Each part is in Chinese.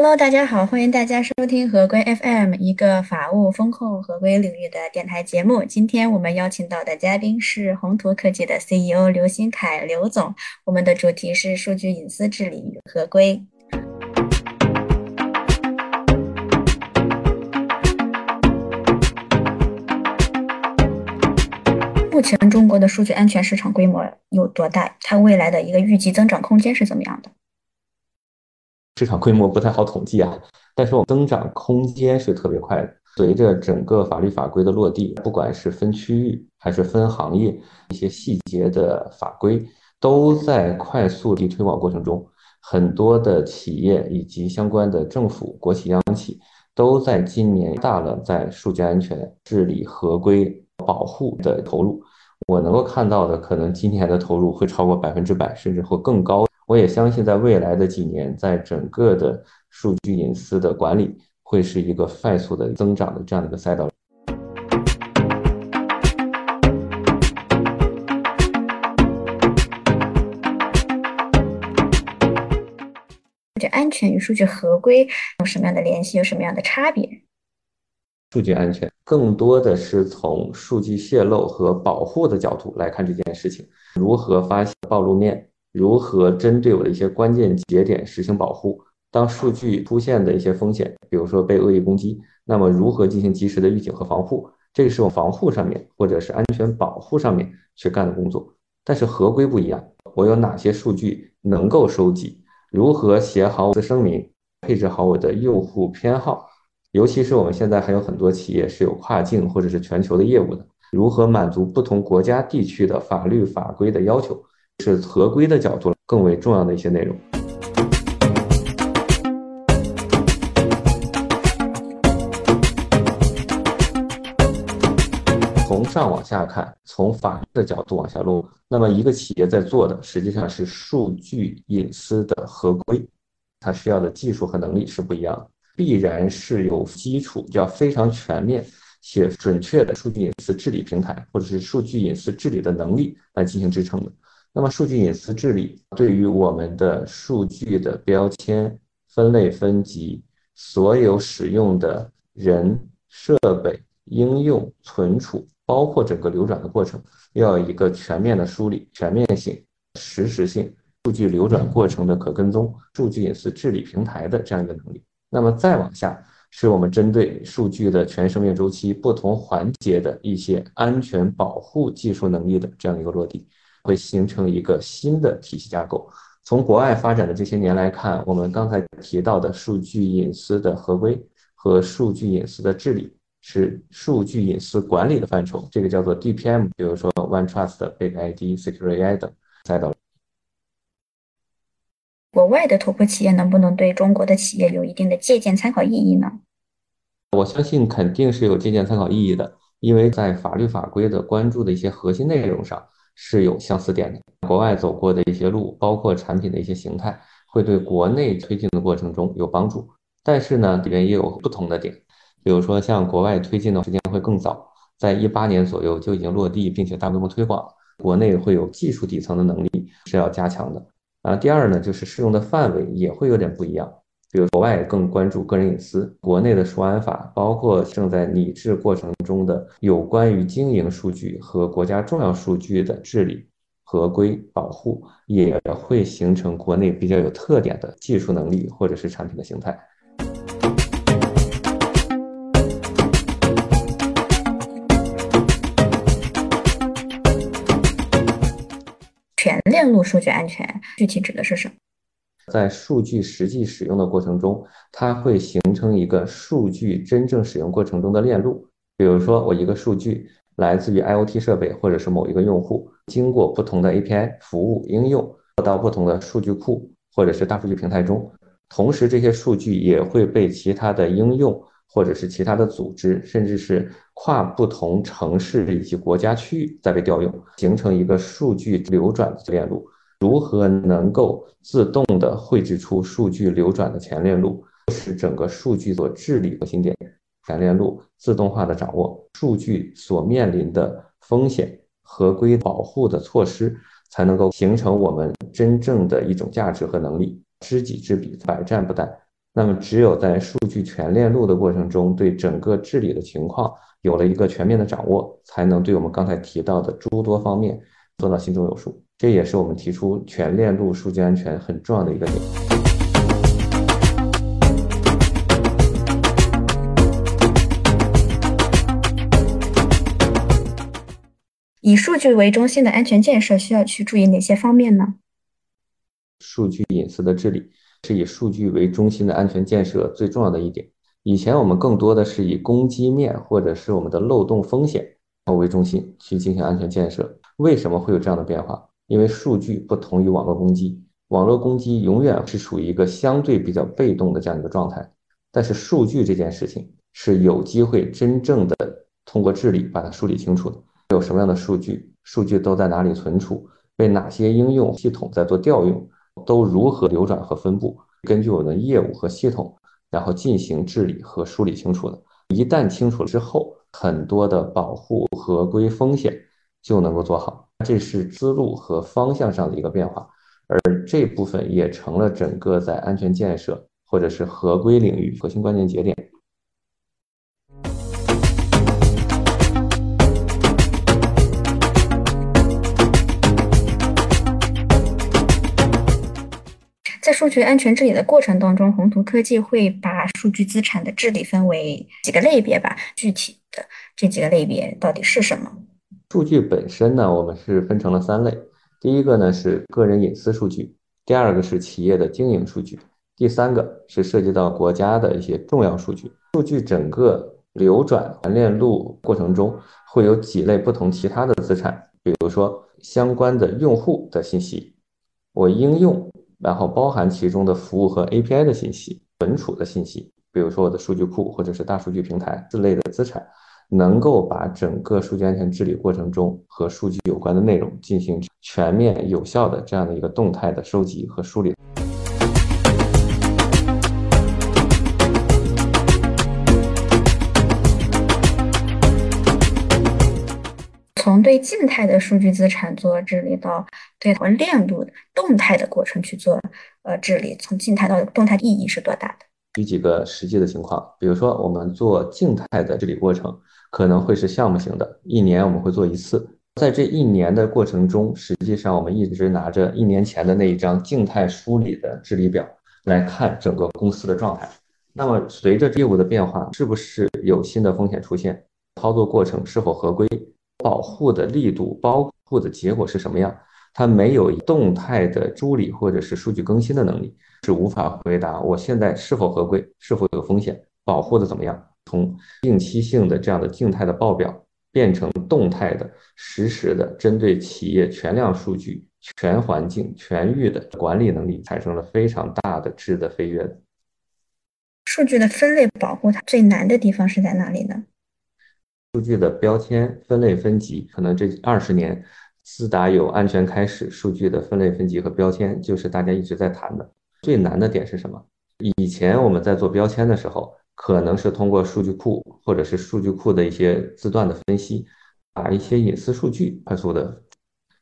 Hello，大家好，欢迎大家收听合规 FM，一个法务风控合规领域的电台节目。今天我们邀请到的嘉宾是宏图科技的 CEO 刘新凯刘总，我们的主题是数据隐私治理与合规。目前中国的数据安全市场规模有多大？它未来的一个预计增长空间是怎么样的？市场规模不太好统计啊，但是我们增长空间是特别快的。随着整个法律法规的落地，不管是分区域还是分行业，一些细节的法规都在快速地推广过程中。很多的企业以及相关的政府、国企、央企都在今年大了在数据安全治理、合规保护的投入。我能够看到的，可能今年的投入会超过百分之百，甚至会更高。我也相信，在未来的几年，在整个的数据隐私的管理，会是一个快速的增长的这样的一个赛道。数据安全与数据合规有什么样的联系？有什么样的差别？数据安全更多的是从数据泄露和保护的角度来看这件事情，如何发现暴露面。如何针对我的一些关键节点实行保护？当数据出现的一些风险，比如说被恶意攻击，那么如何进行及时的预警和防护？这个是我防护上面或者是安全保护上面去干的工作。但是合规不一样，我有哪些数据能够收集？如何写好我的声明？配置好我的用户偏好？尤其是我们现在还有很多企业是有跨境或者是全球的业务的，如何满足不同国家地区的法律法规的要求？是合规的角度更为重要的一些内容。从上往下看，从法律的角度往下落，那么一个企业在做的实际上是数据隐私的合规，它需要的技术和能力是不一样的，必然是有基础，要非常全面且准确的数据隐私治理平台，或者是数据隐私治理的能力来进行支撑的。那么，数据隐私治理对于我们的数据的标签、分类分级，所有使用的人、设备、应用、存储，包括整个流转的过程，要有一个全面的梳理、全面性、实时性、数据流转过程的可跟踪、数据隐私治理平台的这样一个能力。那么再往下，是我们针对数据的全生命周期不同环节的一些安全保护技术能力的这样一个落地。会形成一个新的体系架构。从国外发展的这些年来看，我们刚才提到的数据隐私的合规和数据隐私的治理是数据隐私管理的范畴，这个叫做 DPM，比如说 OneTrust、Big ID、Secure AI 等赛道。国外的突破企业能不能对中国的企业有一定的借鉴参考意义呢？我相信肯定是有借鉴参考意义的，因为在法律法规的关注的一些核心内容上。是有相似点的，国外走过的一些路，包括产品的一些形态，会对国内推进的过程中有帮助。但是呢，里面也有不同的点，比如说像国外推进的时间会更早，在一八年左右就已经落地，并且大规模推广。国内会有技术底层的能力是要加强的。啊，第二呢，就是适用的范围也会有点不一样。比如国外更关注个人隐私，国内的数安法包括正在拟制过程中的有关于经营数据和国家重要数据的治理、合规保护，也会形成国内比较有特点的技术能力或者是产品的形态。全链路数据安全具体指的是什么？在数据实际使用的过程中，它会形成一个数据真正使用过程中的链路。比如说，我一个数据来自于 IoT 设备或者是某一个用户，经过不同的 API 服务应用到不同的数据库或者是大数据平台中，同时这些数据也会被其他的应用或者是其他的组织，甚至是跨不同城市以及国家区域再被调用，形成一个数据流转的链路。如何能够自动的绘制出数据流转的前链路，使整个数据所治理核心点前链路自动化的掌握数据所面临的风险、合规保护的措施，才能够形成我们真正的一种价值和能力，知己知彼，百战不殆。那么，只有在数据全链路的过程中，对整个治理的情况有了一个全面的掌握，才能对我们刚才提到的诸多方面做到心中有数。这也是我们提出全链路数据安全很重要的一个点。以数据为中心的安全建设需要去注意哪些方面呢？数据隐私的治理。是以数据为中心的安全建设最重要的一点。以前我们更多的是以攻击面或者是我们的漏洞风险为中心去进行安全建设。为什么会有这样的变化？因为数据不同于网络攻击，网络攻击永远是处于一个相对比较被动的这样一个状态。但是数据这件事情是有机会真正的通过治理把它梳理清楚的。有什么样的数据？数据都在哪里存储？被哪些应用系统在做调用？都如何流转和分布？根据我们的业务和系统，然后进行治理和梳理清楚的。一旦清楚了之后，很多的保护合规风险就能够做好。这是思路和方向上的一个变化，而这部分也成了整个在安全建设或者是合规领域核心关键节点。在数据安全治理的过程当中，宏图科技会把数据资产的治理分为几个类别吧？具体的这几个类别到底是什么？数据本身呢，我们是分成了三类。第一个呢是个人隐私数据，第二个是企业的经营数据，第三个是涉及到国家的一些重要数据。数据整个流转全链路过程中，会有几类不同其他的资产，比如说相关的用户的信息，我应用。然后包含其中的服务和 API 的信息、存储的信息，比如说我的数据库或者是大数据平台之类的资产，能够把整个数据安全治理过程中和数据有关的内容进行全面有效的这样的一个动态的收集和梳理。从对静态的数据资产做治理，到对链路动态的过程去做呃治理，从静态到动态意义是多大的？举几个实际的情况，比如说我们做静态的治理过程，可能会是项目型的，一年我们会做一次。在这一年的过程中，实际上我们一直拿着一年前的那一张静态梳理的治理表来看整个公司的状态。那么随着业务的变化，是不是有新的风险出现？操作过程是否合规？保护的力度，保护的结果是什么样？它没有动态的梳理或者是数据更新的能力，是无法回答我现在是否合规，是否有风险，保护的怎么样？从定期性的这样的静态的报表变成动态的、实时的，针对企业全量数据、全环境、全域的管理能力，产生了非常大的质的飞跃的。数据的分类保护，它最难的地方是在哪里呢？数据的标签分类分级，可能这二十年自打有安全开始，数据的分类分级和标签就是大家一直在谈的。最难的点是什么？以前我们在做标签的时候，可能是通过数据库或者是数据库的一些字段的分析，把一些隐私数据快速的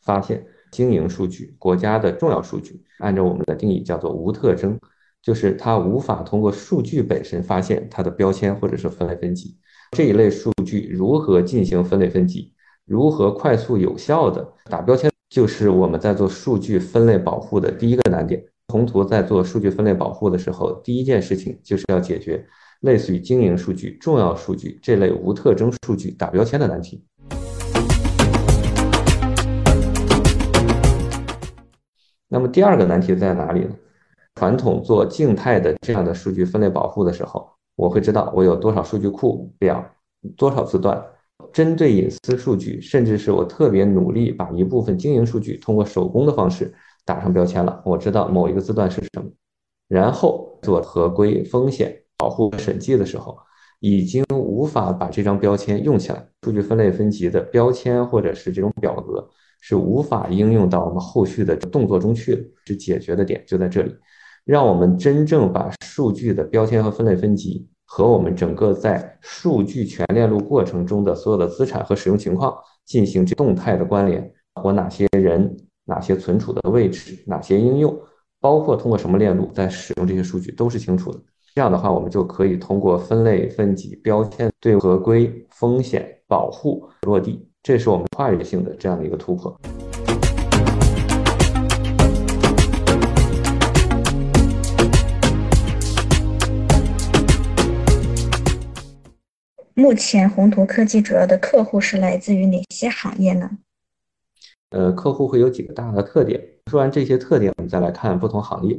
发现。经营数据、国家的重要数据，按照我们的定义叫做无特征，就是它无法通过数据本身发现它的标签或者是分类分级。这一类数据如何进行分类分级？如何快速有效的打标签？就是我们在做数据分类保护的第一个难点。宏图在做数据分类保护的时候，第一件事情就是要解决类似于经营数据、重要数据这类无特征数据打标签的难题。那么第二个难题在哪里呢？传统做静态的这样的数据分类保护的时候。我会知道我有多少数据库表，多少字段，针对隐私数据，甚至是我特别努力把一部分经营数据通过手工的方式打上标签了。我知道某一个字段是什么，然后做合规风险保护审计的时候，已经无法把这张标签用起来。数据分类分级的标签或者是这种表格是无法应用到我们后续的动作中去的。是解决的点就在这里。让我们真正把数据的标签和分类分级和我们整个在数据全链路过程中的所有的资产和使用情况进行动态的关联，我哪些人、哪些存储的位置、哪些应用，包括通过什么链路在使用这些数据都是清楚的。这样的话，我们就可以通过分类分级标签对合规风险保护落地，这是我们跨越性的这样的一个突破。目前宏图科技主要的客户是来自于哪些行业呢？呃，客户会有几个大的特点。说完这些特点，我们再来看不同行业。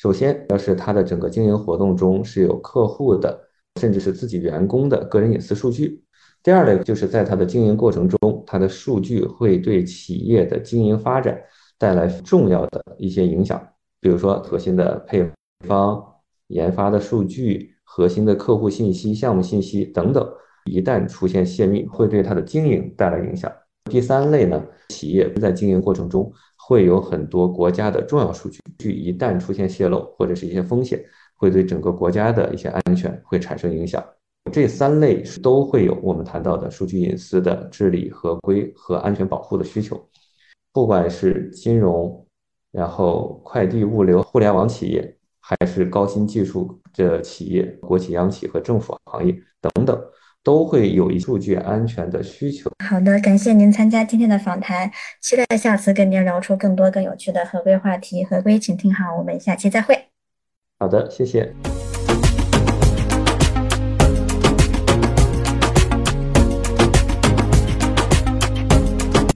首先，要是它的整个经营活动中是有客户的，甚至是自己员工的个人隐私数据。第二类就是在它的经营过程中，它的数据会对企业的经营发展带来重要的一些影响，比如说核心的配方、研发的数据。核心的客户信息、项目信息等等，一旦出现泄密，会对它的经营带来影响。第三类呢，企业在经营过程中会有很多国家的重要数据，据一旦出现泄露或者是一些风险，会对整个国家的一些安全会产生影响。这三类是都会有我们谈到的数据隐私的治理、合规和安全保护的需求。不管是金融，然后快递物流、互联网企业。还是高新技术的企业、国企、央企和政府行业等等，都会有一数据安全的需求。好的，感谢您参加今天的访谈，期待下次跟您聊出更多更有趣的合规话题。合规，请听好，我们下期再会。好的，谢谢。